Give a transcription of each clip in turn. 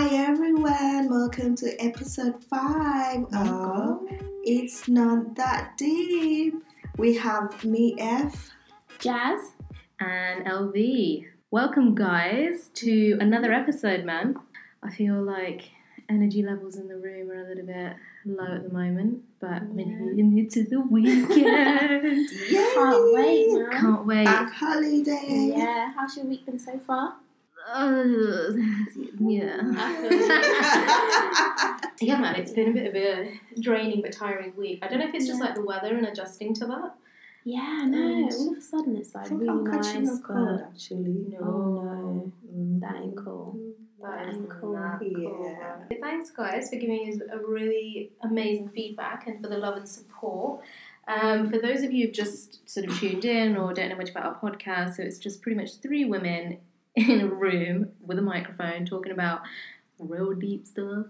Hi everyone, welcome to episode 5 of It's Not That Deep. We have me, F. Jazz. and LV. Welcome, guys, to another episode, man. I feel like energy levels in the room are a little bit low at the moment, but we're heading into the weekend. Yay! Can't wait, man. Can't wait. Bank holiday. Yeah, how's your week been so far? Uh, yeah. Yeah, man, it's been a bit of a draining but tiring week. I don't know if it's just Yeah. like the weather and adjusting to that. Yeah, no. And- All of a sudden it's like really I'm catching nice, a cold but actually. No. oh no, Mm. that ain't cool. That That is ain't cool. Yeah. Thanks, guys, for giving us a really amazing feedback and for the love and support. Um, for those of you who've just sort of tuned in or don't know much about our podcast, so it's just pretty much three women in a room with a microphone talking about real deep stuff,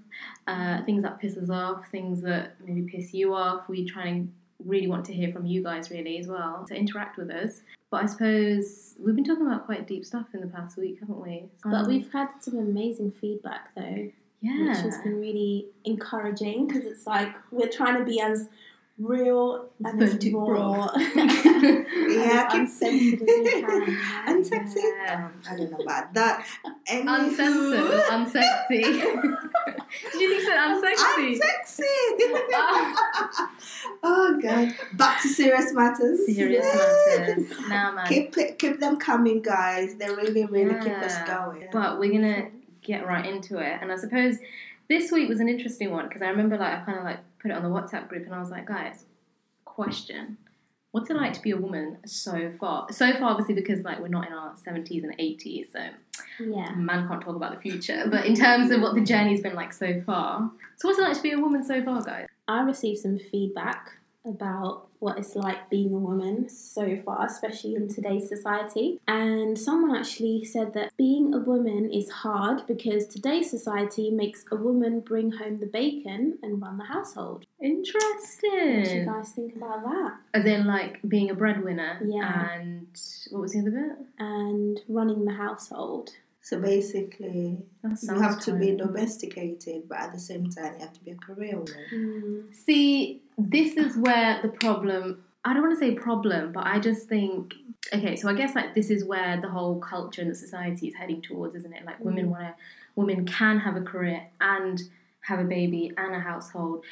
uh, things that piss us off, things that maybe piss you off. We try and really want to hear from you guys really as well to interact with us. But I suppose we've been talking about quite deep stuff in the past week, haven't we? But Um, we've had some amazing feedback though, yeah. which has been really encouraging because it's like we're trying to be as real and as Authentic, raw bro. and Yeah, as keep uncensored as we can. you know? And sexy. Yeah. Um, I don't know about that. Uncensored, Anywho, unsexy. Did you think so? Unsexy. Unsexy. oh god. Back to serious matters. Serious Yay. matters. Now, man. Keep it, keep them coming, guys. They really, really keep us going. But we're gonna get right into it, and I suppose this week was an interesting one because I remember like I kind of like put it on the WhatsApp group, and I was like, guys, question. What's it like to be a woman so far? So far, obviously, because like we're not in our seventies and eighties, so Yeah. man can't talk about the future. But in terms of what the journey's been like so far, so what's it like to be a woman so far, guys? I received some feedback about what it's like being a woman so far, especially in today's society. And someone actually said that being a woman is hard because today's society makes a woman bring home the bacon and run the household. Interesting. What do you guys think about that? As in, like being a breadwinner. Yeah. And what was the other bit? And running the household. So basically, you have to be domesticated, but at the same time, you have to be a career woman. Mm, See, this is where the problem. I don't want to say problem, but I just think. Okay, so I guess like this is where the whole culture and the society is heading towards, isn't it? Like women Mm. want to, women can have a career and have a baby and a household,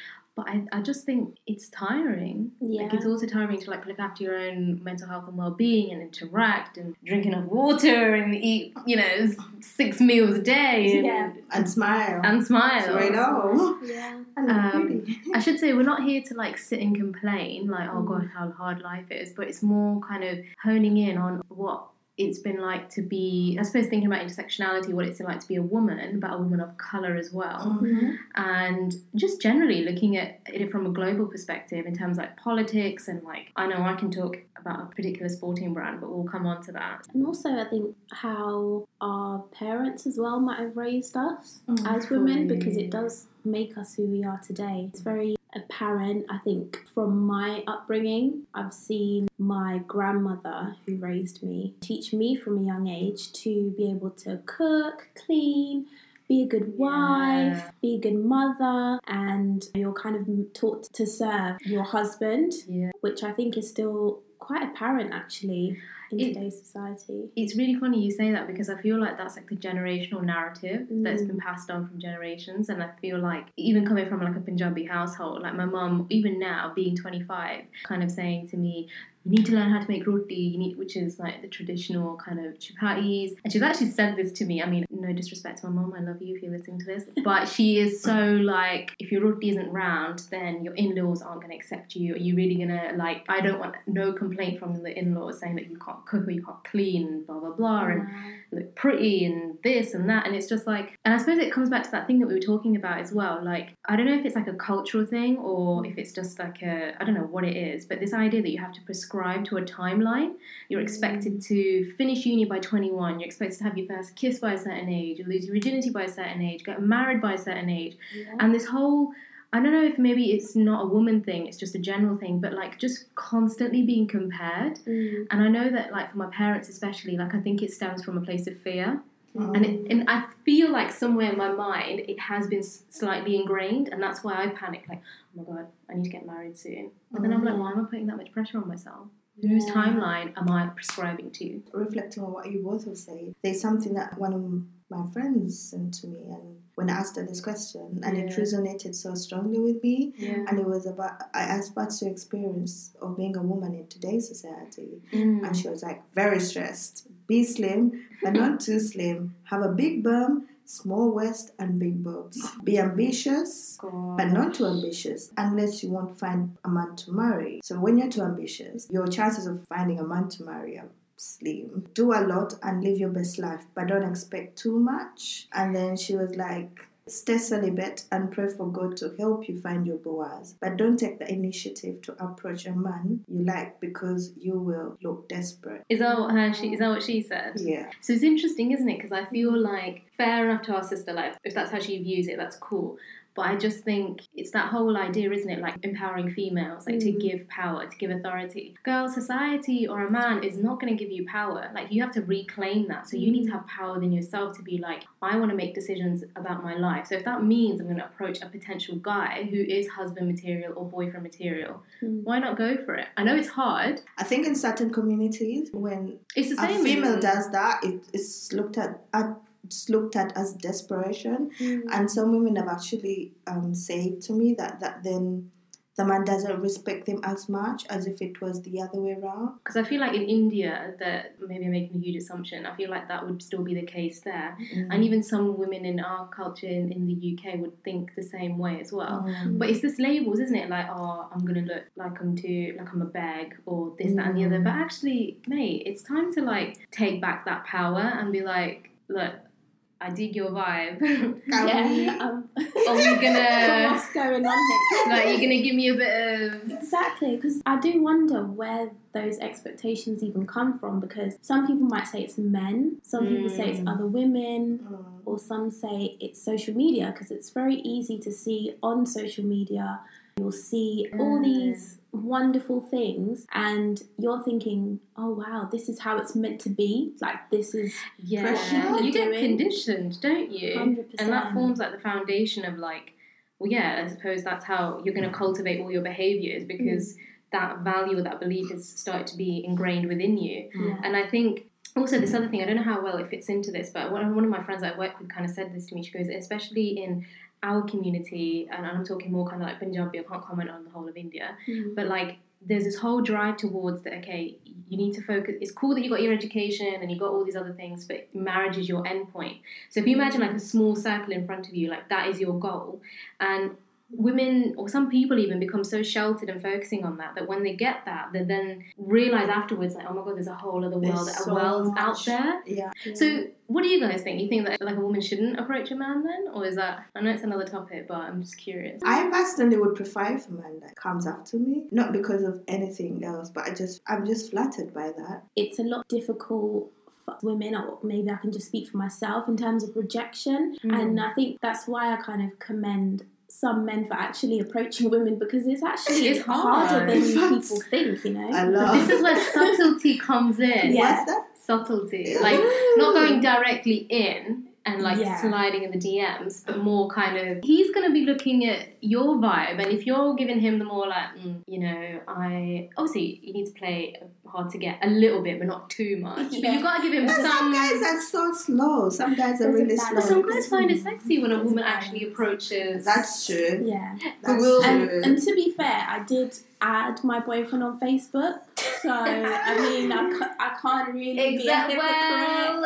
but I, I just think it's tiring. yeah. Like it's also tiring to like look after your own mental health and well-being and interact and drink enough water and eat, you know, six meals a day and, Yeah. And smile. and smile. So I know. yeah. I Um. I should say we're not here to like sit and complain like oh Mm. god how hard life is, but it's more kind of honing in on what it's been like to be I suppose thinking about intersectionality, what it's like to be a woman, but a woman of colour as well. Mhm. And just generally looking at it from a global perspective in terms of like politics and like I know I can talk about a particular sporting brand, but we'll come on to that. And also, I think how our parents as well might have raised us Mm, as women because it does make us who we are today. It's very apparent, I think, from my upbringing. I've seen my grandmother, who raised me, teach me from a young age to be able to cook, clean. Be a good wife, Yeah. be a good mother, and you're kind of taught to serve your husband, Yeah. which I think is still quite apparent actually in It- today's society. It's really funny you say that because I feel like that's like the generational narrative that's been mm. passed on from generations, and I feel like even coming from like a Punjabi household, like my mum, even now being 25, kind of saying to me, "You need to learn how to make roti," need, which is like the traditional kind of chapatis. And she's actually said this to me. I mean, no disrespect to my mom, I love you if you're listening to this, but she is so like, if your roti isn't round, then your in-laws aren't going to accept you. Are you really gonna like? I don't want no complaint from the in-laws saying that you can't cook or you can't clean, blah blah blah, and look pretty and this and that and it's just like and i suppose it comes back to that thing that we were talking about as well like i don't know if it's like a cultural thing or if it's just like a i don't know what it is but this idea that you have to prescribe to a timeline. You're expected mm. to finish uni by 21 you're expected to have your first kiss by a certain age lose your virginity by a certain age get married by a certain age. Yeah. and this whole I don't know if maybe it's not a woman thing, it's just a general thing, but like just constantly being compared. Mm. And I know that, like, for my parents especially, like, I think it stems from a place of fear. Mm. And, it, and I feel like somewhere in my mind it has been slightly ingrained, and that's why I panic. Like, oh my god, I need to get married soon. But then I'm like, why am I putting that much pressure on myself? Whose timeline am I prescribing to? reflecting on what you both have said, there's something that one of my friends sent to me, and when I asked her this question, and it resonated so strongly with me, Yeah. and it was about I asked what's your experience of being a woman in today's society, Mm. and she was like very stressed. Be slim, but not too slim. Have a big bum, small waist, and big boobs. Be ambitious, but not too ambitious unless you want to find a man to marry. So when you're too ambitious, your chances of finding a man to marry are slim. Do a lot and live your best life, but don't expect too much. And then she was like, Stay celibate and pray for God to help you find your Boaz. But don't take the initiative to approach a man you like because you will look desperate. Is that what her? She is that what she said? Yeah. So it's interesting, isn't it? Because I feel like fair enough to our sister. Like if that's how she views it, that's cool. But I just think it's that whole idea, isn't it? Like empowering females, like to Mm. give power, to give authority. Girl, society or a man is not going to give you power. Like you have to reclaim that. So you need to have power within yourself to be like, I want to make decisions about my life. So if that means I'm going to approach a potential guy who is husband material or boyfriend material, Mm. why not go for it? I know it's hard. I think in certain communities, when It's the a female in- does that, it, it's looked at, at it's looked at as desperation. Mm. And some women have actually um, said to me that, that then the man doesn't respect them as much as if it was the other way around. Because I feel like in India, that maybe I'm making a huge assumption. I feel like that would still be the case there, and even some women in our culture in, in the UK would think the same way as well. Mm. But it's this labels, isn't it? Like, oh, I'm gonna look like I'm too, like I'm a bag, or this, that, and the other. Mm. But actually, mate, it's time to like take back that power and be like, look, I dig your vibe. Are yeah. we- Um, Are we gonna, what's going on here? like, you're gonna give me a bit of Exactly, because I do wonder where those expectations even come from. Because some people might say it's men, some people say it's Mm. other women, Mm. or some say it's social media. Because it's very easy to see on social media, you'll see all Mm. these wonderful things, and you're thinking, "Oh wow, this is how it's meant to be." Like this is Yeah, Pressure. you get Doing- conditioned, don't you? hundred And that forms like the foundation of like, well, yeah, I suppose that's how you're going to cultivate all your behaviors mm. because that value or that belief has started to be ingrained within you. Mm. Yeah. And I think also this other mm. thing, I don't know how well it fits into this, but one one of my friends I work with kind of said this to me. She goes, especially in our community, and I'm talking more kind of like Punjabi, I can't comment on the whole of India, Mm. but like there's this whole drive towards that okay you need to focus it's cool that you got your education and you got all these other things but marriage is your end point so if you imagine like a small circle in front of you like that is your goal and women or some people even become so sheltered and focusing on that that when they get that they then realize afterwards like oh my god there's a whole other world There's a so world out much. there Yeah. so what do you guys think you think that like a woman shouldn't approach a man then or is that i know it's another topic but i'm just curious I personally would prefer if a man that comes after me, not because of anything else, but I just I'm just flattered by that. it's a lot difficult for women, or maybe I can just speak for myself in terms of rejection. Mm. And I think that's why I kind of commend some men for actually approaching women because it's actually It's harder hard. than people think, you know. I love. this is where subtlety comes in Yeah. What's that? Subtlety like not going directly in and like Yeah. sliding in the DMs, but more kind of he's going to be looking at your vibe, and if you're giving him the more like, mm, you know, I obviously you need to play hard to get a little bit, but not too much. But Yeah. you got to give him But some. some guys are so slow. Some guys are really slow. But some guys find it sexy when a woman actually approaches. That's true. Yeah. That's will- And, true. and to be fair, I did add my boyfriend on Facebook. So, I mean, I, ca- I can't really Exact- be a hypocrite.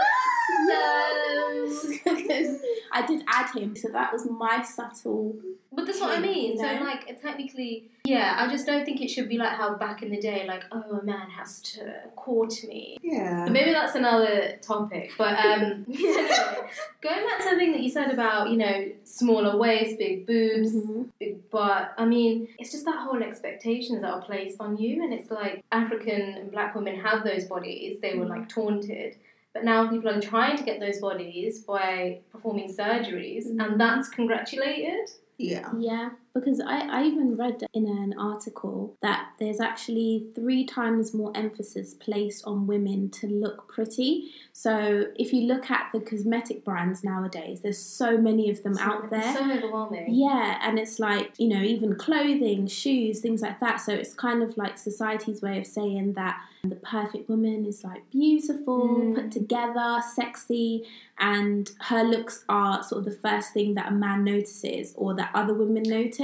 well, so- because I did add him, so that was my subtle. But that's what I mean. So, You know? like, technically, yeah, I just don't think it should be like how back in the day, like, oh, a man has to court me. yeah. But maybe that's another topic. But um, anyway, going back to something that you said about, you know, smaller waist, big boobs, Mhm. big butt. I mean, it's just that whole expectations that are placed on you, and it's like African and black women have those bodies. They were like taunted. But now people are trying to get those bodies by performing surgeries, and mm-hmm. that's congratulated. Yeah. Yeah, because I, I even read in an article that there's actually three times more emphasis placed on women to look pretty. So if you look at the cosmetic brands nowadays, there's so many of them So- out there. So overwhelming. Yeah, and it's like, you know, even clothing, shoes, things like that. So it's kind of like society's way of saying that the perfect woman is like beautiful, Mm. put together, sexy, and her looks are sort of the first thing that a man notices or that other women notice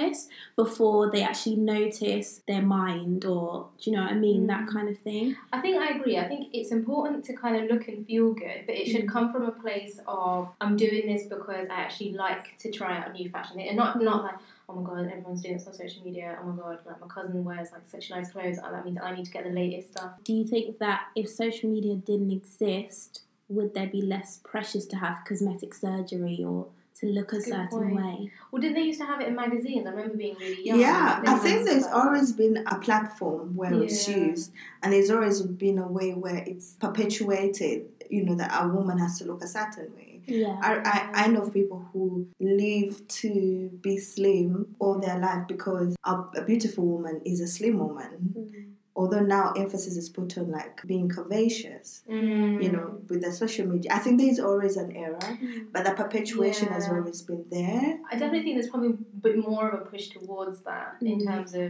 before they actually notice their mind or, do you know what I mean? That Mm. kind of thing. I think I agree. I think it's important to kind of look and feel good, but it should Mm. come from a place of I'm doing this because I actually like to try out new fashion, and not not like oh my god everyone's doing this on social media. Oh my god, like my cousin wears like such nice clothes. oh, That means I need to get the latest stuff. Do you think that if social media didn't exist, would there be less pressures to have cosmetic surgery or to look a That's a good certain point. way? Well, didn't they used to have it in magazines? I remember being really young. Yeah, I think there's stuff. always been a platform where it's used, and there's always been a way where it's perpetuated. You know that a woman has to look a certain way. Yeah. I, I, I know of people who live to be slim all their life because a, a beautiful woman is a slim woman. Mm. Although now emphasis is put on like being curvaceous, Mm. you know, with the social media. I think there's always an era, Mm. but the perpetuation has always been there. I definitely think there's probably a bit more of a push towards that in Mhm. terms of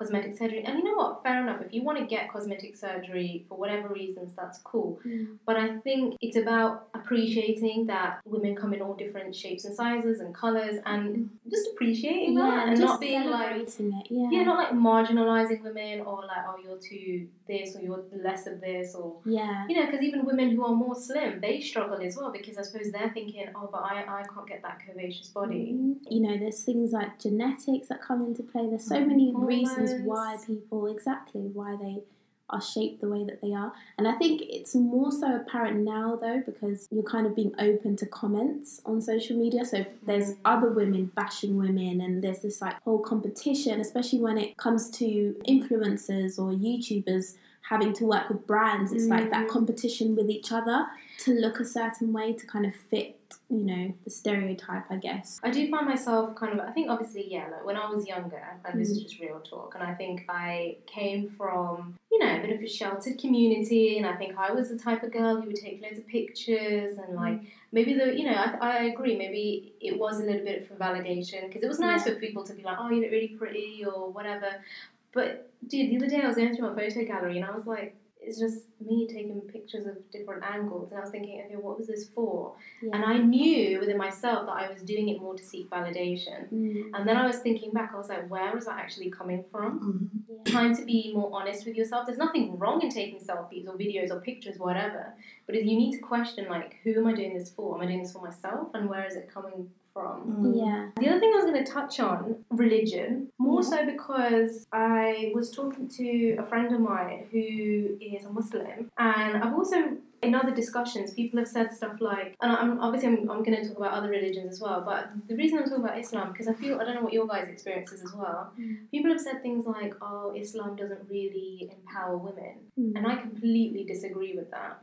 cosmetic surgery. And you know what? Fair enough. If you want to get cosmetic surgery for whatever reasons, that's cool. Mm. But I think it's about appreciating that women come in all different shapes and sizes and colours and just appreciating Yeah, that and just not being like. it. Yeah. Yeah, not like marginalising women or like, oh, you're too this or you're less of this or Yeah. you know, because even women who are more slim, they struggle as well because I suppose they're thinking, oh, but I, I can't get that curvaceous body. Mm. You know, there's things like genetics that come into play. There's so many reasons Why people exactly why they are shaped the way that they are. And I think it's more so apparent now though because you're kind of being open to comments on social media. So there's Mm. other women bashing women and there's this like whole competition, especially when it comes to influencers or YouTubers having to work with brands. It's like that Mm. competition with each other to look a certain way to kind of fit, you know, the stereotype, I guess. I do find myself kind of, I think obviously, yeah, like when I was younger, and this Mm. is just real talk, and I think I came from, you know, a bit of a sheltered community, and I think I was the type of girl who would take loads of pictures, and like maybe the, you know, I, I agree, maybe it was a little bit for validation, because it was nice for people to be like, oh, you look really pretty, or whatever. But dude, the other day I was going through my photo gallery, and I was like, it's just me taking pictures of different angles, and I was thinking, okay, what was this for? Yeah. And I knew within myself that I was doing it more to seek validation. Mm. And then I was thinking back, I was like, where is that actually coming from? Mhm. Trying to be more honest with yourself. There's nothing wrong in taking selfies or videos or pictures, whatever. But you need to question, like, who am I doing this for? Am I doing this for myself? And where is it coming from? Mm. Yeah. The other thing I was going to touch on, religion, more Yeah. so because I was talking to a friend of mine who is a Muslim, and I've also in other discussions, people have said stuff like, and I'm obviously I'm, I'm going to talk about other religions as well, but the reason I'm talking about Islam because I feel I don't know what your guys' experience is as well. Mm. People have said things like, "Oh, Islam doesn't really empower women," Mm. and I completely disagree with that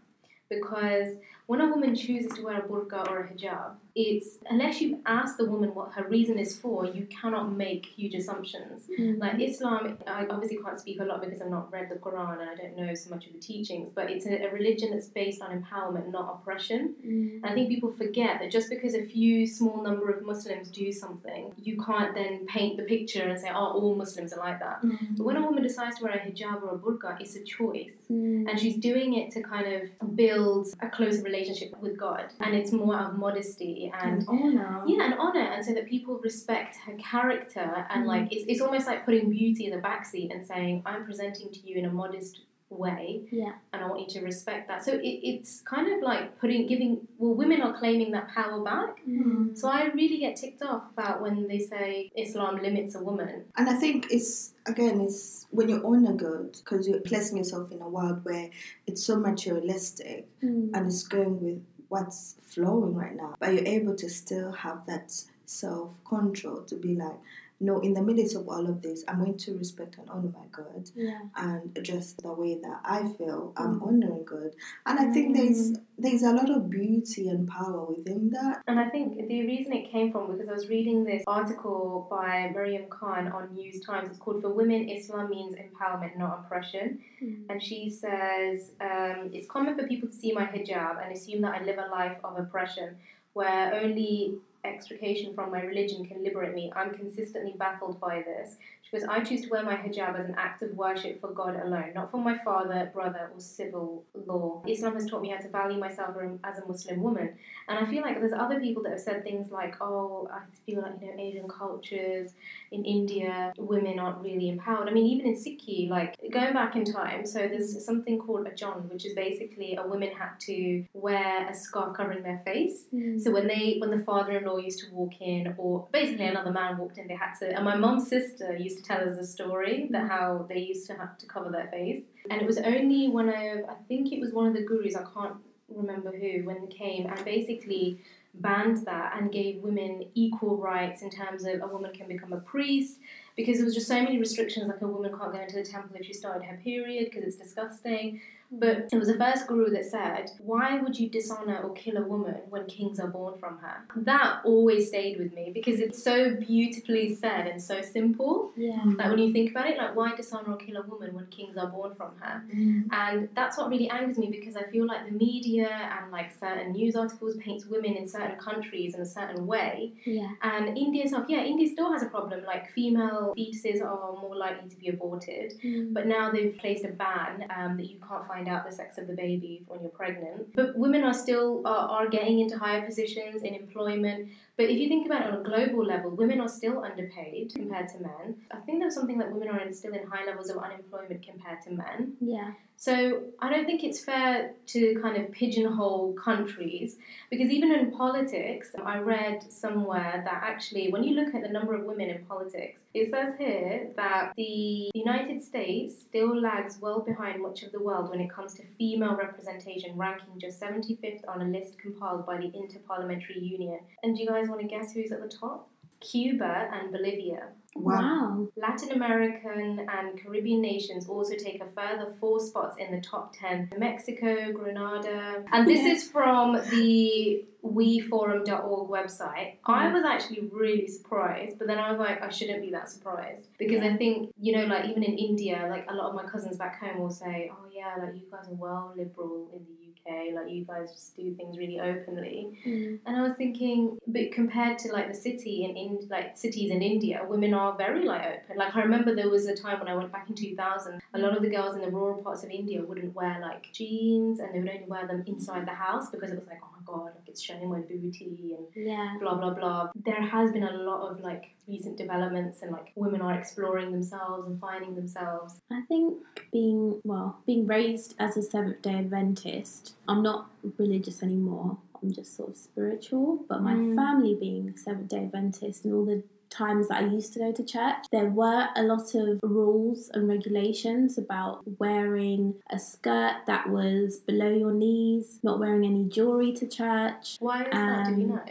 because when a woman chooses to wear a burqa or a hijab, it's unless you've asked the woman what her reason is for, you cannot make huge assumptions. Mm. Like Islam, I obviously can't speak a lot because I've not read the Quran and I don't know so much of the teachings, but it's a, a religion that's based on empowerment, not oppression. Mm. And I think people forget that just because a few small number of Muslims do something, you can't then paint the picture and say, oh, all Muslims are like that. But when a woman decides to wear a hijab or a burqa, it's a choice. Mm. And she's doing it to kind of build a closer relationship with God. And it's more out of modesty and And honor. yeah, and honor, and so that people respect her character, and Mm. like it's, it's almost like putting beauty in the backseat and saying, "I'm presenting to you in a modest way, Yeah. and I want you to respect that." So it, it's kind of like putting, giving. Well, women are claiming that power back. Mm. So I really get ticked off about when they say Islam limits a woman. And I think it's again, it's when you honor God because you're placing yourself in a world where it's so materialistic Mm. and it's going with what's flowing right now, but you're able to still have that self control to be like, no, in the midst of all of this, I'm going to respect and honor my God Yeah. and just the way that I feel I'm Mm. honoring God. And I think there's there's a lot of beauty and power within that. And I think the reason it came from because I was reading this article by Miriam Khan on News Times. It's called "For Women, Islam Means Empowerment, Not Oppression." Mm. And she says um, it's common for people to see my hijab and assume that I live a life of oppression, where only extrication from my religion can liberate me. I'm consistently baffled by this. She goes, I choose to wear my hijab as an act of worship for God alone, not for my father, brother, or civil law. Islam has taught me how to value myself as a Muslim woman. And I feel like there's other people that have said things like, oh, I feel like, you know, Asian cultures in India, women aren't really empowered. I mean, even in Sikhi, like going back in time, so there's something called a jon, which is basically a woman had to wear a scarf covering their face. Mm. So when they, when the father-in-law used to walk in, or basically mm. another man walked in, they had to. And my mum's sister used to tell us a story that mm. how they used to have to cover their face. And it was only one of, I think it was one of the gurus, I can't remember who, when they came and basically banned that and gave women equal rights in terms of a woman can become a priest because there was just so many restrictions like a woman can't go into the temple if she started her period because it's disgusting but it was the first guru that said why would you dishonor or kill a woman when kings are born from her that always stayed with me because it's so beautifully said and so simple Yeah. like when you think about it like why dishonor or kill a woman when kings are born from her and that's what really angers me because I feel like the media and like certain news articles paints women in certain countries in a certain way. Yeah. And India itself, yeah, India still has a problem. Like female fetuses are more likely to be aborted. Mm. But now they've placed a ban um, that you can't find out the sex of the baby when you're pregnant. But women are still are, are getting into higher positions in employment. But if you think about it on a global level, women are still underpaid compared to men. I think there's something that women are still in high levels of unemployment compared to men. Yeah. So I don't think it's fair to kind of pigeonhole countries because even in politics, I read somewhere that actually, when you look at the number of women in politics, it says here that the United States still lags well behind much of the world when it comes to female representation, ranking just 75th on a list compiled by the Interparliamentary Union. And do you guys want to guess who's at the top? Cuba and Bolivia. Wow. Latin American and Caribbean nations also take a further four spots in the top 10 Mexico, Grenada. And this Yeah. is from the weforum.org website. I was actually really surprised, but then I was like, I shouldn't be that surprised. Because Yeah. I think, you know, like even in India, like a lot of my cousins back home will say, oh yeah, like you guys are well liberal in the UK, like you guys just do things really openly. Mm. And I was thinking, but compared to like the city in, in like cities in India, women are very like open. Like I remember there was a time when I went back in 2000, a lot of the girls in the rural parts of India wouldn't wear like jeans and they would only wear them inside the house because it was like, oh god, like it's showing my booty and Yeah. blah blah blah. There has been a lot of like recent developments and like women are exploring themselves and finding themselves. I think being well, being raised as a Seventh Day Adventist, I'm not religious anymore. I'm just sort of spiritual. But my Mm. family being Seventh Day Adventist and all the times that I used to go to church, there were a lot of rules and regulations about wearing a skirt that was below your knees, not wearing any jewelry to church. Why is that? Do you Um, know?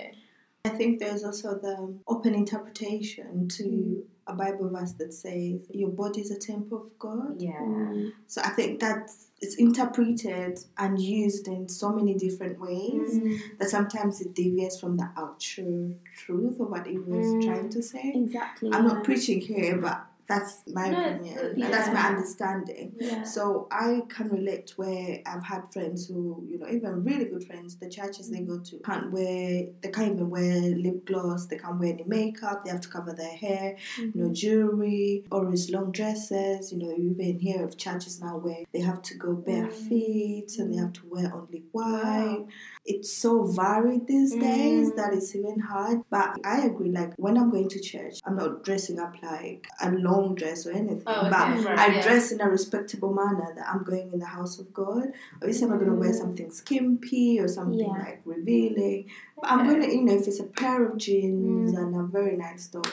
I think there's also the open interpretation to Mm. A Bible verse that says your body is a temple of God. Yeah. Mm, So I think that it's interpreted and used in so many different ways mm, that sometimes it deviates from the actual truth of what it was Mm. trying to say. exactly. I'm yeah. not preaching here, but that's my No, opinion. and That's my understanding. Yeah. So I can relate where I've had friends who, you know, even really good friends, the churches they go to can't wear, they can't even wear lip gloss, they can't wear any makeup, they have to cover their hair, Mm-hmm. no jewelry, or it's long dresses. You know, you even hear of churches now where they have to go bare Mm. feet and they have to wear only white. It's so varied these days Mm. that it's even hard. But I agree, like when I'm going to church, I'm not dressing up like a long dress or anything. Oh, okay, but right, I yeah. dress in a respectable manner that I'm going in the house of God. Obviously, I'm not going to wear Mm. something skimpy or something Yeah. like revealing. But I'm going to, you know, if it's a pair of jeans Mm. and a very nice top,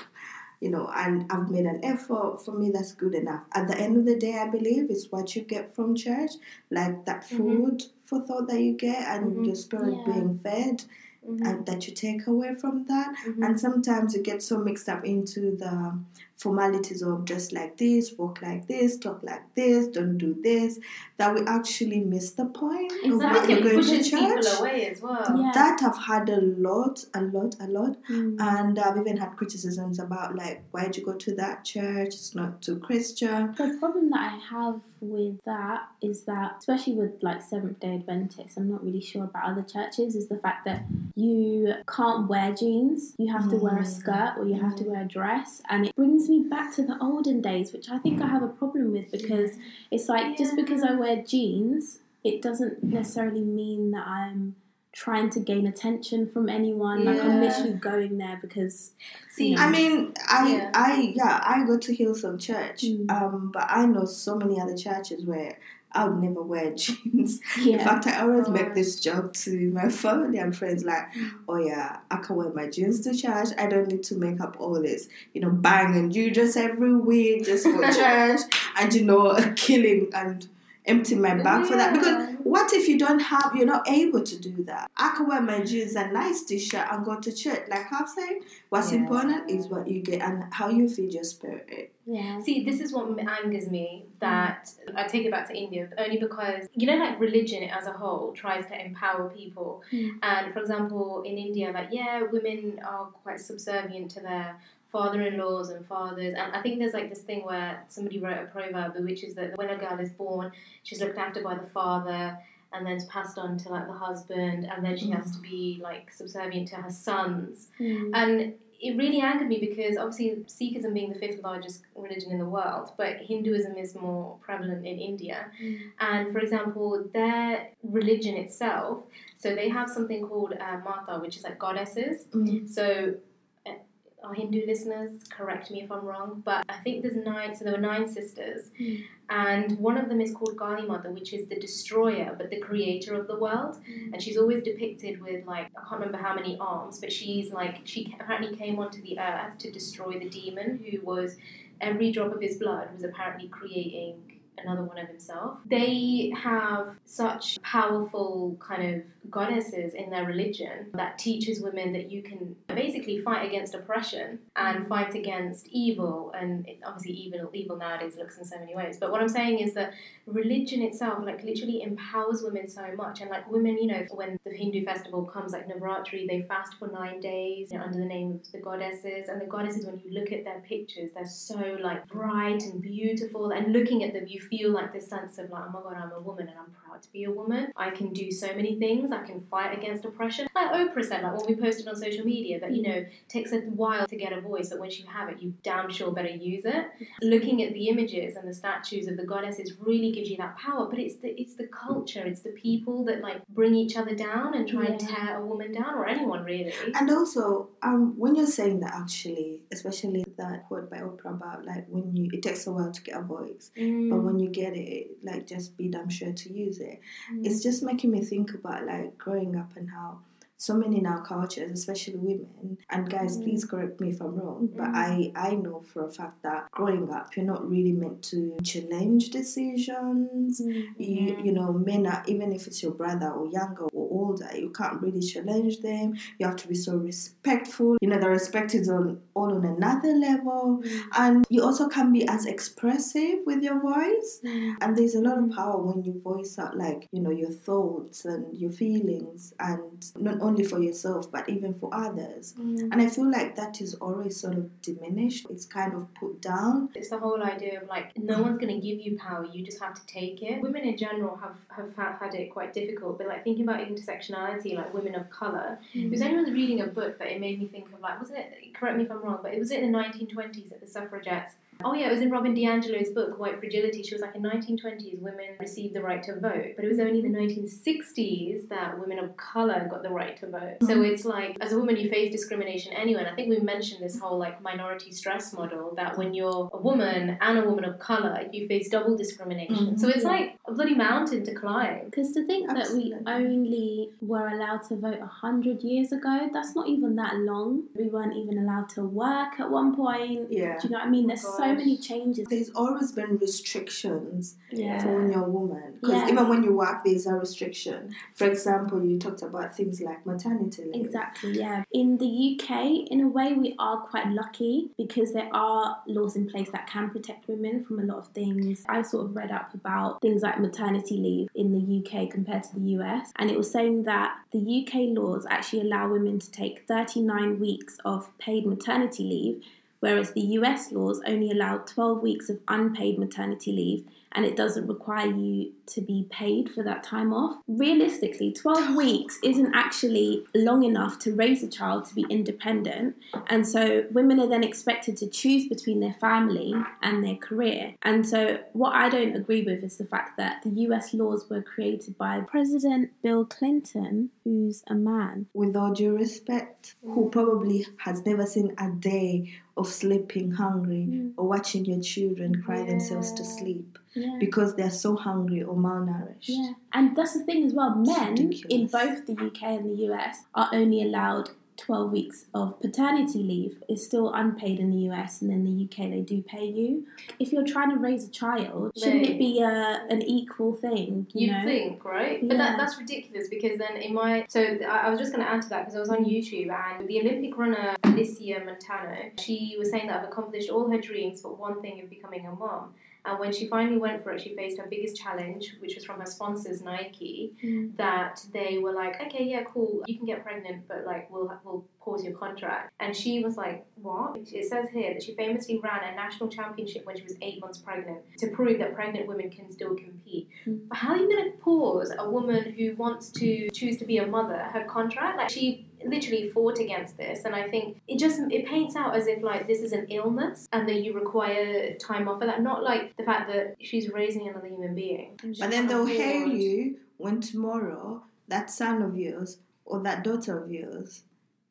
you know, and I've made an effort, for me, that's good enough. At the end of the day, I believe it's what you get from church, like that Mhm. food for thought that you get and Mhm. your spirit Yeah. being fed. Mhm. and that you take away from that. Mhm. And sometimes you get so mixed up into the formalities of just like this, walk like this, talk like this, don't do this, that we actually miss the point of why Exactly, we're going to church. away as well. Yeah. That I've had a lot, a lot, a lot. Mm. And I've even had criticisms about like, why'd you go to that church? It's not too Christian. The problem that I have with that is that, especially with like Seventh day Adventists, I'm not really sure about other churches, is the fact that you can't wear jeans, you have to wear a Mm. skirt or you have to wear a dress. And it brings me back to the olden days, which I think I have a problem with because it's like just because I wear jeans, it doesn't necessarily mean that I'm trying to gain attention from anyone. Like I'm literally going there because See, I mean, I, Yeah. I, yeah, I go to Hillsong Church, Mm. um, but I know so many other churches where I would never wear jeans. In fact, I always Oh. make this joke to my family and friends, like, "Oh yeah, I can wear my jeans to church. I don't need to make up all this, you know, a new dress every week just for church, and you know, killing and empty my bag for that. Because what if you don't have, you're not able to do that? I can wear my jeans and nice t-shirt and go to church. Like I'm saying, what's Yeah. important is what you get and how you feed your spirit. Yeah. See, this is what angers me that I take it back to India only because you know, like religion as a whole tries to empower people. Mm. And for example, in India, like yeah, women are quite subservient to their father-in-laws and fathers. And I think there's like this thing where somebody wrote a proverb, which is that when a girl is born, she's looked after by the father. And then it's passed on to like the husband, and then she has to be like subservient to her sons. Mm. And it really angered me because obviously Sikhism being the fifth largest religion in the world, but Hinduism is more prevalent in India. Mm. And for example, their religion itself, so they have something called uh, Mata, which is like goddesses. Mm. So our Hindu listeners, correct me if I'm wrong, but I think there's nine, so there were nine sisters. Mm. And one of them is called Kali Mother, which is the destroyer, but the creator of the world and she's always depicted with like I can't remember how many arms, but she's like she apparently came onto the earth to destroy the demon who was every drop of his blood was apparently creating another one of himself. They have such powerful kind of goddesses in their religion that teaches women that you can basically fight against oppression and mm. fight against evil. And it, obviously evil evil nowadays looks in so many ways. But what i'm saying is that religion itself like literally empowers women so much. And like women you know when the hindu festival comes like navratri they fast for nine days you know, under the name of the goddesses. And the goddesses when you look at their pictures they're so like bright and beautiful. And looking at them you feel like this sense of like oh my god i'm a woman and i'm proud to be a woman. I can do so many things i can fight against oppression. Like oprah said like when we posted on social media that you know it takes a while to get a voice but once you have it you damn sure better use it. Looking at the images and the statues of the goddesses really gives you that power but it's the it's the culture it's the people that like bring each other down and try and tear a woman down or anyone really. And also, um, when you're saying that, actually, especially that quote by Oprah about like when you, it takes a while to get a voice, but when you get it, like just be damn sure to use it. It's just making me think about like growing up and how so many in our cultures, especially women, and guys, Mm. please correct me if I'm wrong, but Mm. I I know for a fact that growing up, you're not really meant to challenge decisions. You, you know, men are, even if it's your brother or younger or older, you can't really challenge them. You have to be so respectful. You know, the respect is on all on another level. And you also can be as expressive with your voice. And there's a lot of power when you voice out, like, you know, your thoughts and your feelings, and not only for yourself, but even for others. Mm. And I feel like that is always sort of diminished. It's kind of put down. It's the whole idea of like no one's going to give you power, you just have to take it. Women in general have, have had it quite difficult, but like thinking about intersectionality, like women of colour, mm. because anyone's reading a book that it made me think of like, wasn't it, correct me if I'm wrong, but it was in the 1920s that the suffragettes. Oh yeah, it was in Robin DiAngelo's book White Fragility. She was like in 1920s women received the right to vote, but it was only in the 1960s that women of color got the right to vote. So it's like as a woman you face discrimination anyway. And I think we mentioned this whole like minority stress model that when you're a woman and a woman of color, you face double discrimination. Mhm. So it's like a bloody mountain to climb. Because to think that we only were allowed to vote 100 years ago, that's not even that long. We weren't even allowed to work at one point. Yeah. Do you know what I mean? There's Oh, so many changes. There's always been restrictions Yeah. for when you're a woman. Because Yeah. even when you work, there's a restriction. For example, you talked about things like maternity leave. Exactly, yeah. In the UK, in a way, we are quite lucky because there are laws in place that can protect women from a lot of things. I sort of read up about things like maternity leave in the UK compared to the US, and it was saying that the UK laws actually allow women to take 39 weeks of paid maternity leave. Whereas the US laws only allow 12 weeks of unpaid maternity leave and it doesn't require you to be paid for that time off. Realistically, 12 weeks isn't actually long enough to raise a child to be independent. And so women are then expected to choose between their family and their career. And so what I don't agree with is the fact that the US laws were created by President Bill Clinton, who's a man. With all due respect, who probably has never seen a day of sleeping hungry Mm. or watching your children cry themselves to sleep Yeah. because they're so hungry or malnourished. Yeah, and that's the thing as well. Men in both the UK and the US are only allowed 12 weeks of paternity leave. is still unpaid in the US, and in the UK, they do pay you. If you're trying to raise a child, shouldn't it be a, uh, an equal thing? You You'd know? think, right? But that, that's ridiculous because then in my so I I was just going to add to that because I was on YouTube and the Olympic runner Alysia Montaño, she was saying that I've accomplished all her dreams but one thing of becoming a mom. And when she finally went for it, she faced her biggest challenge, which was from her sponsors, Nike, Mm. that they were like, okay, yeah, cool, you can get pregnant, but like we'll we'll pause your contract. And she was like, what? It says here that she famously ran a national championship when she was eight months pregnant to prove that pregnant women can still compete. Mm. But how are you going to pause a woman who wants to choose to be a mother her contract? Like she literally fought against this, and I think it just it paints out as if like this is an illness and that you require time off for that, not like the fact that she's raising another human being. But then they'll hail Afford. you when tomorrow that son of yours or that daughter of yours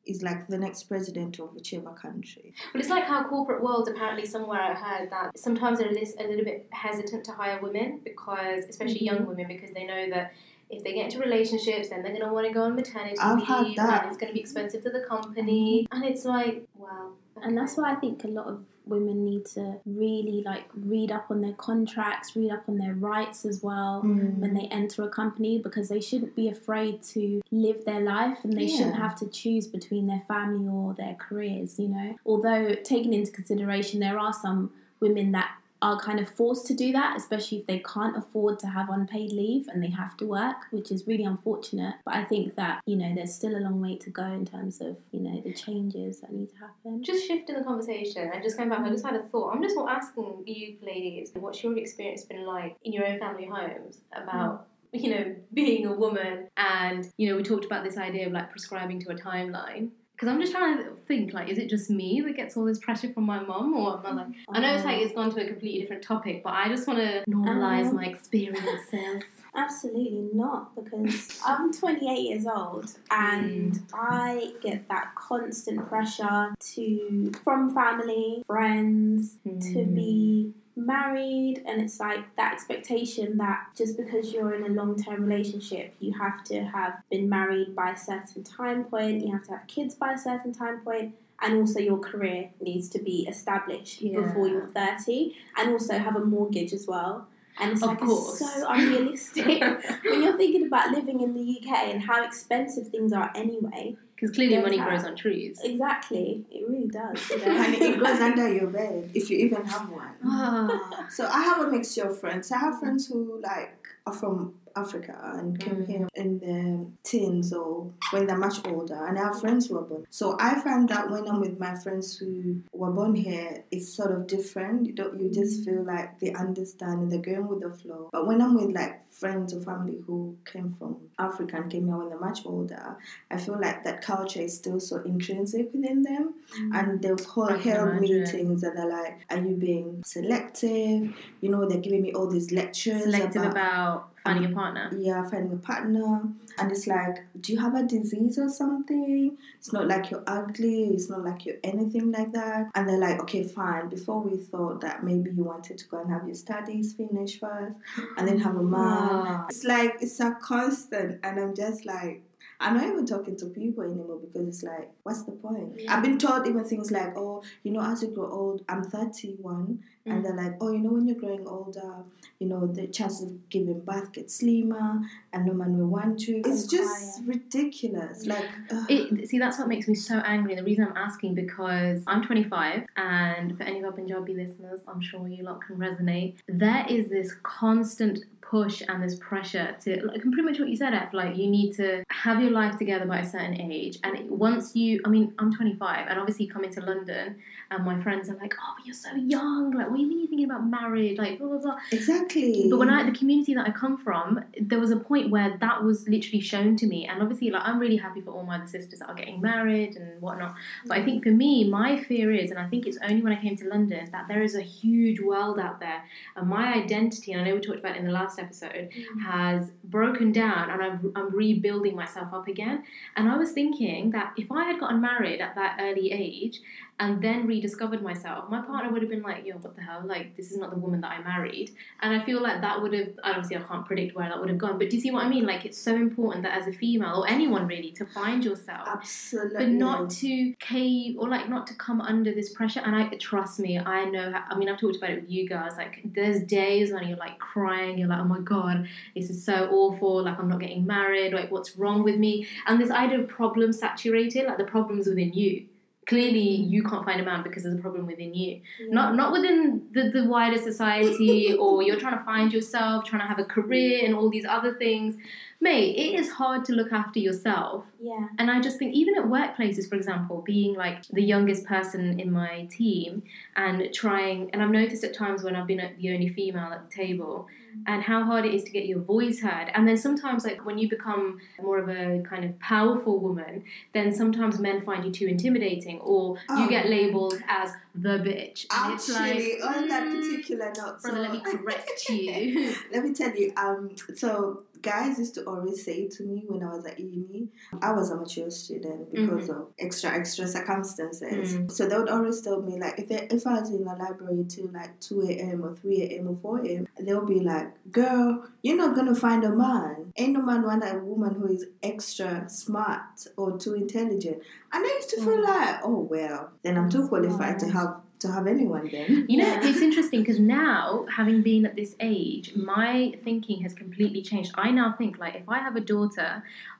is like the next president of whichever country. But it's like how corporate world apparently somewhere I heard that sometimes they're a a little bit hesitant to hire women because, especially Mm-hmm. young women, because they know that if they get into relationships, then they're going to want to go on maternity I've leave, had that. and it's going to be expensive to the company, and it's like, wow. And that's why I think a lot of women need to really like read up on their contracts, read up on their rights as well. Mm. when they enter a company because they shouldn't be afraid to live their life and they shouldn't have to choose between their family or their careers, you know. Although, taking into consideration, there are some women that are kind of forced to do that, especially if they can't afford to have unpaid leave and they have to work, which is really unfortunate. But I think that, you know, there's still a long way to go in terms of, you know, the changes that need to happen. Just shifting the conversation and just going back, I just had a thought. I'm just asking you ladies, what's your experience been like in your own family homes about, you know, being a woman? And, you know, we talked about this idea of like prescribing to a timeline. Because I'm just trying to think, like, is it just me that gets all this pressure from my mom or am I like? I know it's like it's gone to a completely different topic, but I just want to normalize Um, my experiences. Absolutely not, because I'm 28 years old and I get that constant pressure to from family, friends, to be married, and it's like that expectation that just because you're in a long term relationship, you have to have been married by a certain time point, you have to have kids by a certain time. And also, your career needs to be established Yeah. before you're 30, and also have a mortgage as well. And it's Of like course. it's so unrealistic when you're thinking about living in the UK and how expensive things are anyway. Because clearly money that. grows on trees. Exactly, it really does. you know? and it goes under your bed if you even have one. Ah. So I have a mixture of friends. I have friends who like are from Africa and came Mm. here in their teens or when they're much older, and I have friends who are born. So I find that when I'm with my friends who were born here, it's sort of different. You don't, you just feel like they understand and they're going with the flow. But when I'm with like friends or family who came from Africa and came here when they're much older, I feel like that culture is still so intrinsic within them, and they'll hold held meetings and they're like, "Are you being selective?" You know, they're giving me all these lectures Selective about about finding Um, a partner. yeah, finding a partner. And it's like, do you have a disease or something? It's not like you're ugly, it's not like you're anything like that. And they're like, okay, fine. Before we thought that maybe you wanted to go and have your studies finished first and then have a man. Ah. It's like, it's a constant. And I'm just like, I'm not even talking to people anymore because it's like, what's the point? Yeah. I've been told even things like, oh, you know, as you grow old, I'm 31, Mm. and they're like, oh, you know, when you're growing older, you know, the chances of giving birth get slimmer, and no man will want you. It's just ridiculous. Like, ugh. It, see, that's what makes me so angry. The reason I'm asking because I'm 25, and for any of our Punjabi listeners, I'm sure you lot can resonate. There is this constant push and this pressure to, like, pretty much what you said, F, like, you need to have your life together by a certain age. And once you, I mean, I'm 25, and obviously coming to London, and my friends are like, oh, but you're so young. Like, what do you mean you're thinking about marriage? Like, blah, blah, blah. exactly. But when I, the community that I come from, there was a point where that was literally shown to me, and obviously, like I'm really happy for all my other sisters that are getting married and whatnot. But I think mm. for me, my fear is, and I think it's only when I came to London that there is a huge world out there, and my identity, and I know we talked about it in the last episode, mm. has broken down, and I'm, I'm rebuilding myself up again. And I was thinking that if I had gotten married at that early age and then rediscovered myself, my partner would have been like, yo, what the hell? Like, this is not the woman that I married. And I feel like that would have, I obviously, I can't predict where that would have gone, but do you see what I mean? Like, it's so important that as a female, or anyone really, to find yourself. Absolutely. But not to cave or like not to come under this pressure. And I trust me, I know. How, I mean, I've talked about it with you guys. Like, there's days when you're like crying. You're like, oh my god, this is so awful. Like, I'm not getting married. Like, what's wrong with me? And this idea of problem saturated, like the problems within you. Clearly, you can't find a man because there's a problem within you. Not not within the, the wider society, or you're trying to find yourself, trying to have a career, and all these other things. Mate, it is hard to look after yourself Yeah. and I just think, even at workplaces, for example, being like the youngest person in my team and trying, and I've noticed at times when I've been the only female at the table, and how hard it is to get your voice heard. And then sometimes, like when you become more of a kind of powerful woman, then sometimes men find you too intimidating, or you Oh. get labeled as the bitch. And Actually, like, on that mm, particular note, brother, let me correct you. Let me tell you, um, so guys used to always say to me when I was at uni, I was a mature student because of extra extra circumstances. Mm. So they would always tell me like if I, if I was in the library till like two a.m. or three a.m. or four a.m., they'll be like, "Girl, you're not gonna find a man. Ain't no man want a woman who is extra smart or too intelligent." And I used to feel Mm. like, "Oh well, then I'm too qualified to have to have anyone then." You know, Yeah. it's interesting because now, having been at this age, my thinking has completely changed. I now think like, if I have a daughter,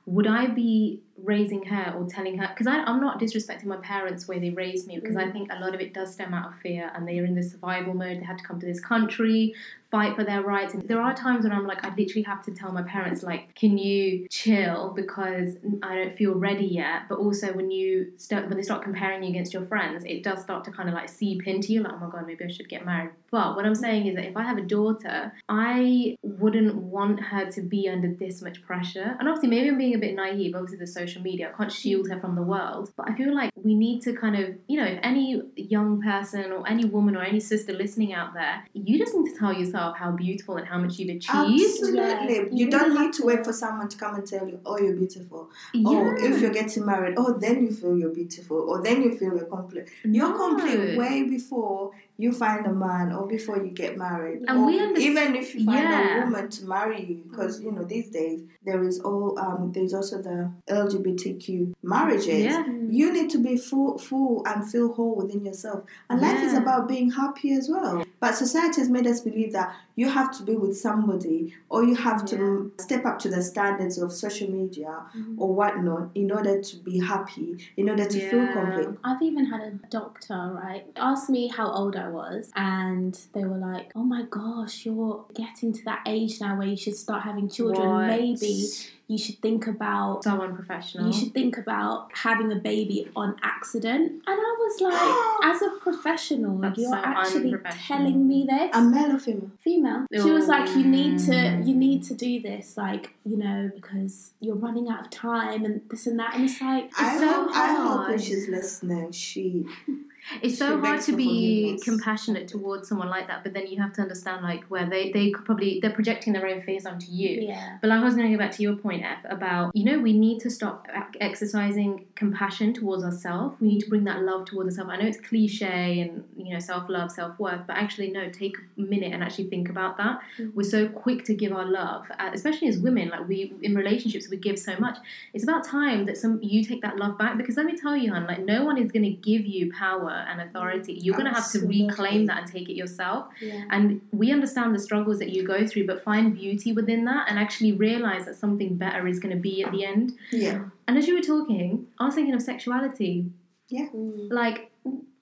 would I be raising her or telling her? Because I'm not disrespecting my parents' where they raised me, because I mm. think a lot of it does stem out of fear, and they are in the survival mode. They had to come to this country, fight for their rights, and there are times when I'm like, I literally have to tell my parents like, can you chill because I don't feel ready yet. But also when you start when they start comparing you against your friends, it does start to kind of like seep into you, like, oh my god, maybe I should get married. But what I'm saying is that if I have a daughter, I wouldn't want her to be under this much pressure. And obviously, maybe I'm being a bit naive. Obviously, the social media I can't shield her from the world. But I feel like we need to kind of, you know, if any young person or any woman or any sister listening out there, you just need to tell yourself how beautiful and how much you've achieved. Absolutely. Yeah, You, you don't really need to to- wait for someone to come and tell you, oh, you're beautiful. Yeah. Oh, if you're getting married, oh, then you feel you're beautiful. Or then you feel you're complete. You're No. complete way before you find a man or before you get married. And or we underst- even if you find Yeah. a woman to marry you, because, you know, these days there is all, um, there's also the LGBTQ marriages. Yeah. You need to be full, full and feel whole within yourself. And life is about being happy as well. But society has made us believe that you have to be with somebody or you have to step up to the standards of social media Mhm. or whatnot in order to be happy, in order to feel complete. I've even had a doctor, right, ask me how old I was, and they were like, "Oh my gosh, you're getting to that age now where you should start having children. What? Maybe you should think about." so unprofessional. You should think about having a baby on accident. And I was like, as a professional, That's you're so actually telling me this. A male or female? female. She was like, you need to, you need to do this, like, you know, because you're running out of time and this and that. And it's like, it's I, so hope, I hope when she's listening, she It's so hard to be compassionate towards someone like that, but then you have to understand like where they they could probably they're projecting their own fears onto you. Yeah. But like I was going to go back to your point, F, about you know we need to stop exercising compassion towards ourselves. We need to bring that love towards ourselves. I know it's cliche and you know self love, self worth, but actually no, take a minute and actually think about that. Mhm. We're so quick to give our love, uh, especially as women. Like we in relationships, we give so much. It's about time that some you take that love back because let me tell you, hon, like no one is going to give you power and authority. You're going to have to reclaim that and take it yourself. Yeah. And we understand the struggles that you go through, but find beauty within that and actually realize that something better is going to be at the end. Yeah. And as you were talking, I was thinking of sexuality. Yeah. Mm. Like,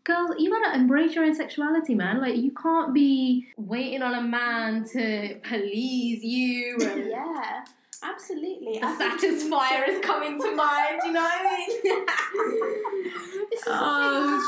girls, you gotta embrace your own sexuality, man. Like, you can't be waiting on a man to please you. And Yeah, absolutely. the Satisfyer is coming to mind. You know what I mean? This is oh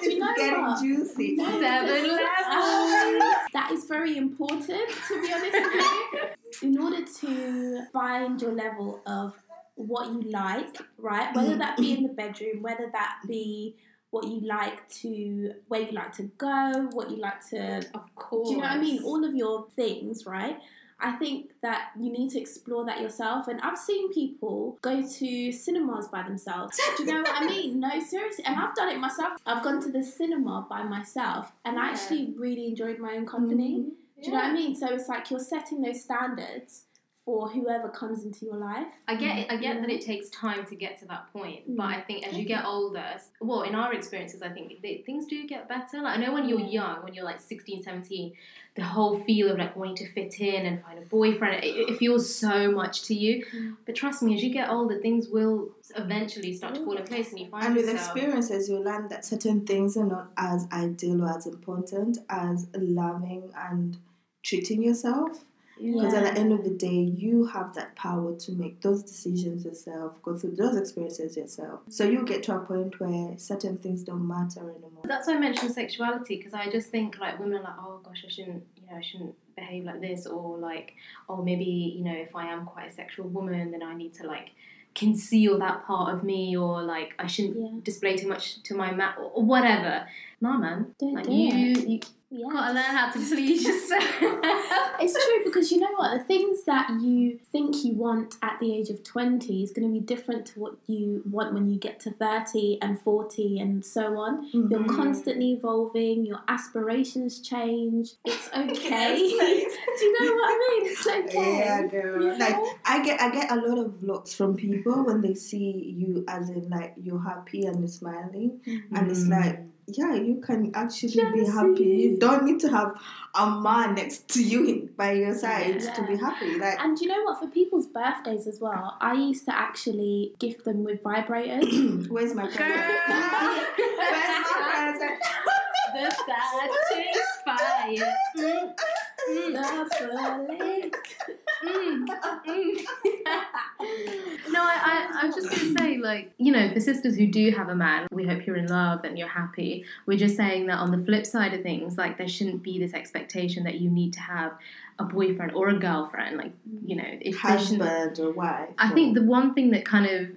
thing, do you know? It's getting what? juicy. No. Seven levels. that is very important, to be honest with you. In order to find your level of what you like, right? Whether that be in the bedroom, whether that be what you like to, where you like to go, what you like to Of course. Do you know what I mean? All of your things, right? I think that you need to explore that yourself. And I've seen people go to cinemas by themselves. Do you know what I mean? No, seriously. And I've done it myself. I've gone to the cinema by myself and I actually really enjoyed my own company. Mhm. Do you know what I mean? So it's like you're setting those standards for whoever comes into your life. I get it, I get that it takes time to get to that point, but Mm. I think as you get older, well, in our experiences, I think they, things do get better. Like I know when you're young, when you're like 16, 17, the whole feel of like wanting to fit in and find a boyfriend, it, it feels so much to you. Mm. But trust me, as you get older, things will eventually start to fall in place, and you find And with yourself. experiences, you learn that certain things are not as ideal or as important as loving and treating yourself. Because Yeah. at the end of the day, you have that power to make those decisions yourself, go through those experiences yourself. So you get to a point where certain things don't matter anymore. That's why I mentioned sexuality because I just think like women are like, oh gosh, I shouldn't, you know, I shouldn't behave like this, or like, oh maybe you know, if I am quite a sexual woman, then I need to like conceal that part of me, or like I shouldn't Yeah. display too much to my mat, or, or whatever. Nah, man, Don't like do you, it. you Yeah. gotta learn how to please yourself. It's true because you know what? The things that you think you want at the age of 20 is going to be different to what you want when you get to 30 and 40 and so on. You're Mhm. constantly evolving, your aspirations change. It's okay. Do you know what I mean? It's okay. Yeah, girl. You Like? I get, I get a lot of looks from people when they see you, as in like you're happy and you're smiling, and it's Mm. like, yeah, you can actually be happy. You don't need to have a man next to you by your side to be happy. Like, And you know what? For people's birthdays as well, I used to actually gift them with vibrators. where's my present? Where's my present? the Satisfyer. Mm, mm, the bullet. mm, mm. no, I, I, I was just going to say, like, you know, for sisters who do have a man, we hope you're in love and you're happy. We're just saying that on the flip side of things, like, there shouldn't be this expectation that you need to have a boyfriend or a girlfriend. Like, you know, it, Husband or wife? I or- think the one thing that kind of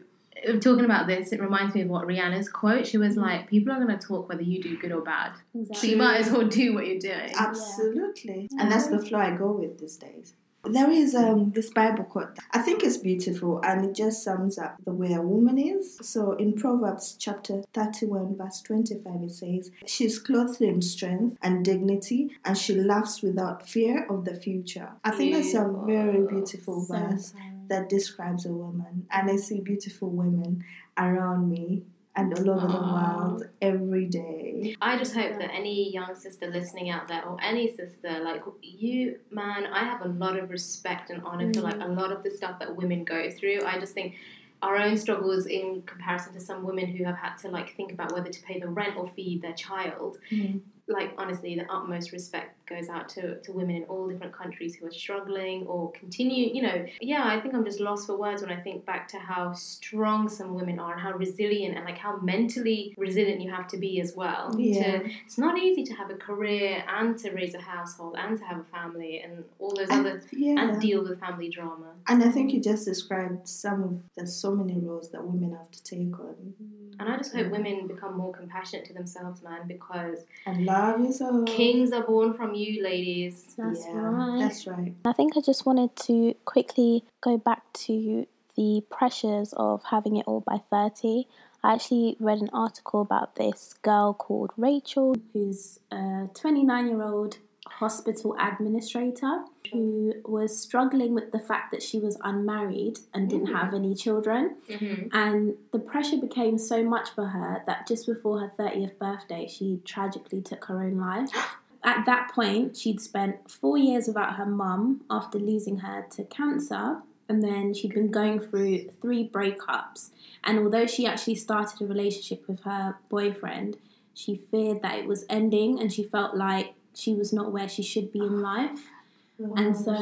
uh, talking about this, it reminds me of what Rihanna's quote. She was like, "People are going to talk whether you do good or bad, so you might as well do what you're doing." Absolutely. And that's the flow I go with these days. There is um, this Bible quote. I think it's beautiful and it just sums up the way a woman is. So in Proverbs chapter 31, verse 25, it says, She's clothed in strength and dignity and she laughs without fear of the future. I think that's a very beautiful verse that describes a woman. And I see beautiful women around me and all over the world every day. I just hope that any young sister listening out there, or any sister, like you, man, I have a lot of respect and honor for like a mm. lot of the stuff that women go through. I just think our own struggles in comparison to some women who have had to like think about whether to pay the rent or feed their child. Mm. Like honestly, the utmost respect goes out to, to women in all different countries who are struggling or continue. You know, yeah, I think I'm just lost for words when I think back to how strong some women are and how resilient and like how mentally resilient you have to be as well. Yeah. To, it's not easy to have a career and to raise a household and to have a family and all those And- other yeah. and deal with family drama. And I think you just described some of the so many roles that women have to take on. Mm-hmm. And I just hope mm-hmm. women become more compassionate to themselves, man, because And love yourself. kings are born from you, ladies. That's yeah, right. That's right. I think I just wanted to quickly go back to the pressures of having it all by 30. I actually read an article about this girl called Rachel. who's a 29 year old hospital administrator who was struggling with the fact that she was unmarried and didn't Mm. have any children. Mm-hmm. And the pressure became so much for her that just before her 30th birthday, she tragically took her own life. At that point, she'd spent four years without her mum after losing her to cancer, and then she'd been going through three breakups. And although she actually started a relationship with her boyfriend, she feared that it was ending and she felt like she was not where she should be in life. And so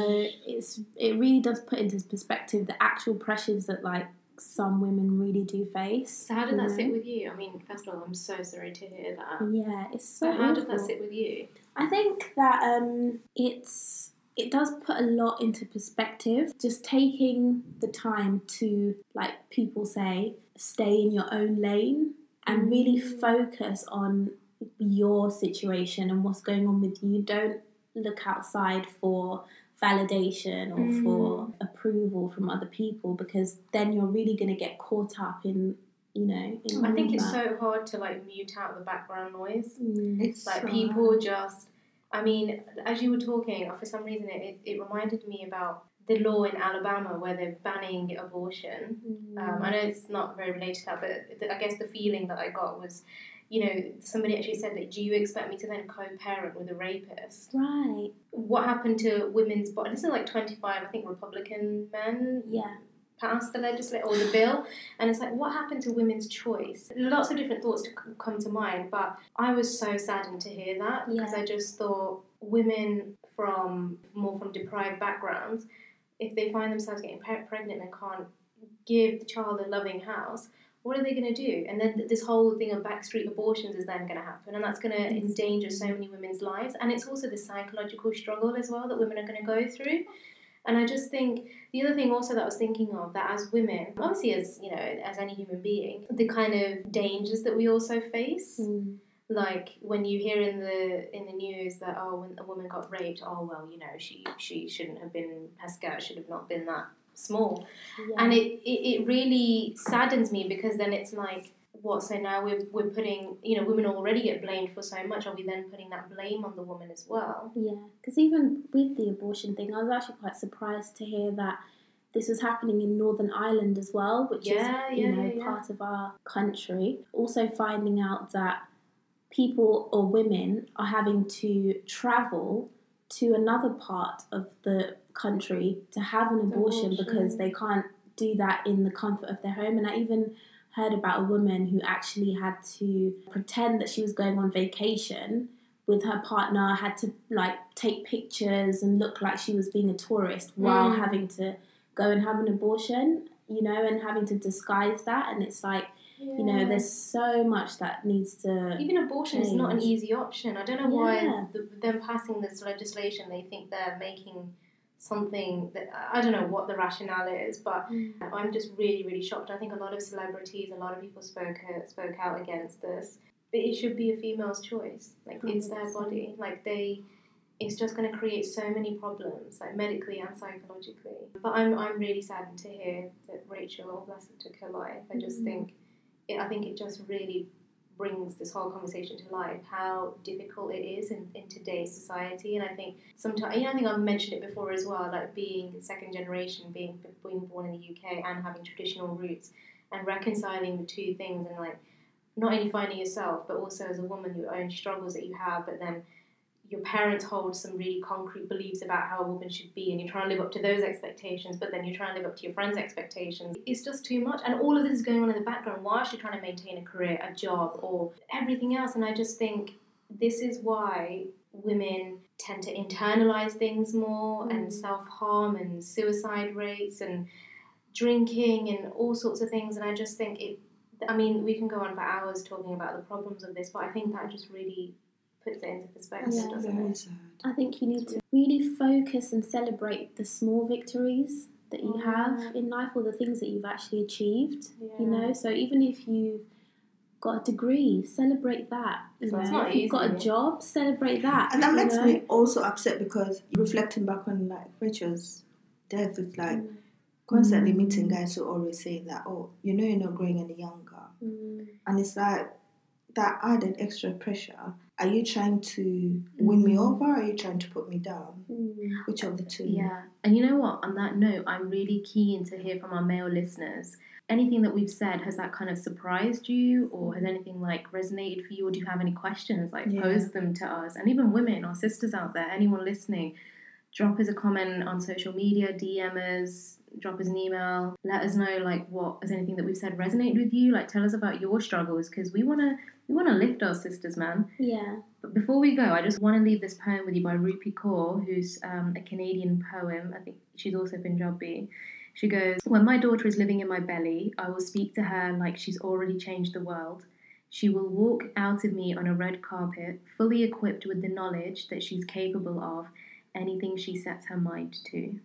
it's it really does put into perspective the actual pressures that like some women really do face. So how did that you sit with you? I mean, first of all, I'm so sorry to hear that. Yeah, it's so. So how did that sit with you? I think that um, it's it does put a lot into perspective. Just taking the time to, like people say, stay in your own lane and really Mm. focus on your situation and what's going on with you. Don't look outside for validation or Mm. for approval from other people because then you're really going to get caught up in you know in I think of it's so hard to like mute out the background noise. Mm. It's like so people hard. just i mean as you were talking for some reason it, it, it reminded me about the law in alabama where they're banning abortion um, i know it's not very related to that but i guess the feeling that i got was you know somebody actually said that do you expect me to then co-parent with a rapist right what happened to women's body this is like 25 i think republican men yeah passed the legislature or the bill, and it's like, what happened to women's choice? Lots of different thoughts to come to mind, but I was so saddened to hear that because Yeah. I just thought women from more from deprived backgrounds, if they find themselves getting pregnant and can't give the child a loving house. What are they going to do? And then this whole thing of backstreet abortions is then going to happen, and that's going to endanger so many women's lives. And it's also the psychological struggle as well that women are going to go through. And I just think the other thing also that I was thinking of that as women, obviously as you know, as any human being, the kind of dangers that we also face. Mm. Like when you hear in the in the news that oh when a woman got raped, oh well, you know, she she shouldn't have been her skirt should have not been that small. Yeah. And it, it, it really saddens me because then it's like what so now we're we're putting you know, women already get blamed for so much, are we then putting that blame on the woman as well? Yeah, because even with the abortion thing, I was actually quite surprised to hear that this was happening in Northern Ireland as well, which Yeah, is you yeah, know yeah. part of our country. Also finding out that people or women are having to travel to another part of the country to have an abortion, Abortion. because they can't do that in the comfort of their home. And I even heard about a woman who actually had to pretend that she was going on vacation with her partner, had to like take pictures and look like she was being a tourist while Mm. having to go and have an abortion, you know, and having to disguise that. And it's like, you know, there's so much that needs to. Even abortion is not an easy option. I don't know why Yeah. the, them passing this legislation, they think they're making something that I don't know what the rationale is, but Mm. I'm just really, really shocked. I think a lot of celebrities, a lot of people spoke uh, spoke out against this. But it should be a female's choice. Like it's their body. Like they, it's just going to create so many problems, like medically and psychologically. But I'm I'm really saddened to hear that Rachel Blessed took her life. I just Mhm. think, it, I think it just really brings this whole conversation to life how difficult it is in, in today's society. And I think sometimes you know, I think I've mentioned it before as well like being second generation being being born in the UK and having traditional roots and reconciling the two things and like not only finding yourself but also as a woman your own struggles that you have but then your parents hold some really concrete beliefs about how a woman should be and you're trying to live up to those expectations but then you're trying to live up to your friends expectations it's just too much and all of this is going on in the background whilst you're trying to maintain a career a job or everything else and i just think this is why women tend to internalize things more and Mm. self-harm and suicide rates and drinking and all sorts of things and i just think it i mean we can go on for hours talking about the problems of this but i think that just really puts it into perspective Yeah. doesn't Very it sad. I think you need to really focus and celebrate the small victories that you have in life or the things that you've actually achieved. You know, so even if you've got a degree, celebrate that. You So know, it's not if you've got a job, celebrate that. And that makes know? me also upset because reflecting back on like Rachel's death, it's like constantly meeting guys who always say that, oh, you know, you're not growing any younger. Mm. And it's like that added extra pressure. Are you trying to win me over or are you trying to put me down? Mm. Which of the two? Yeah. And you know what? On that note, I'm really keen to hear from our male listeners. Anything that we've said, has that kind of surprised you or has anything like resonated for you or do you have any questions? Like Yeah. pose them to us. And even women or sisters out there, anyone listening, drop us a comment on social media, DM us, drop us an email. Let us know like what has anything that we've said resonated with you. Like tell us about your struggles because we wanna we wanna lift our sisters, man. Yeah. But before we go, I just want to leave this poem with you by Rupi Kaur, who's um, a Canadian poem. I think she's also Punjabi. She goes, When my daughter is living in my belly, I will speak to her like she's already changed the world. She will walk out of me on a red carpet, fully equipped with the knowledge that she's capable of anything she sets her mind to.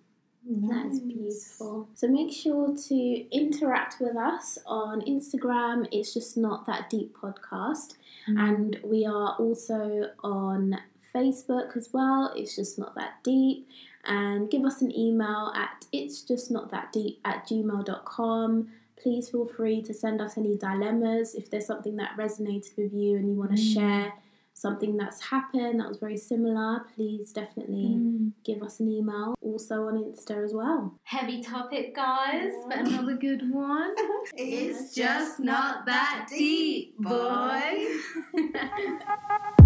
Mm-hmm. That's beautiful. So make sure to interact with us on Instagram. It's just not that deep podcast. Mm-hmm. And we are also on Facebook as well. It's just not that deep. And give us an email at it's just not that deep at gmail.com. Please feel free to send us any dilemmas if there's something that resonated with you and you want to mm-hmm. share something that's happened that was very similar. Please definitely mm. give us an email. Also on Insta as well. Heavy topic, guys, but another good one. It's just not that deep, boy.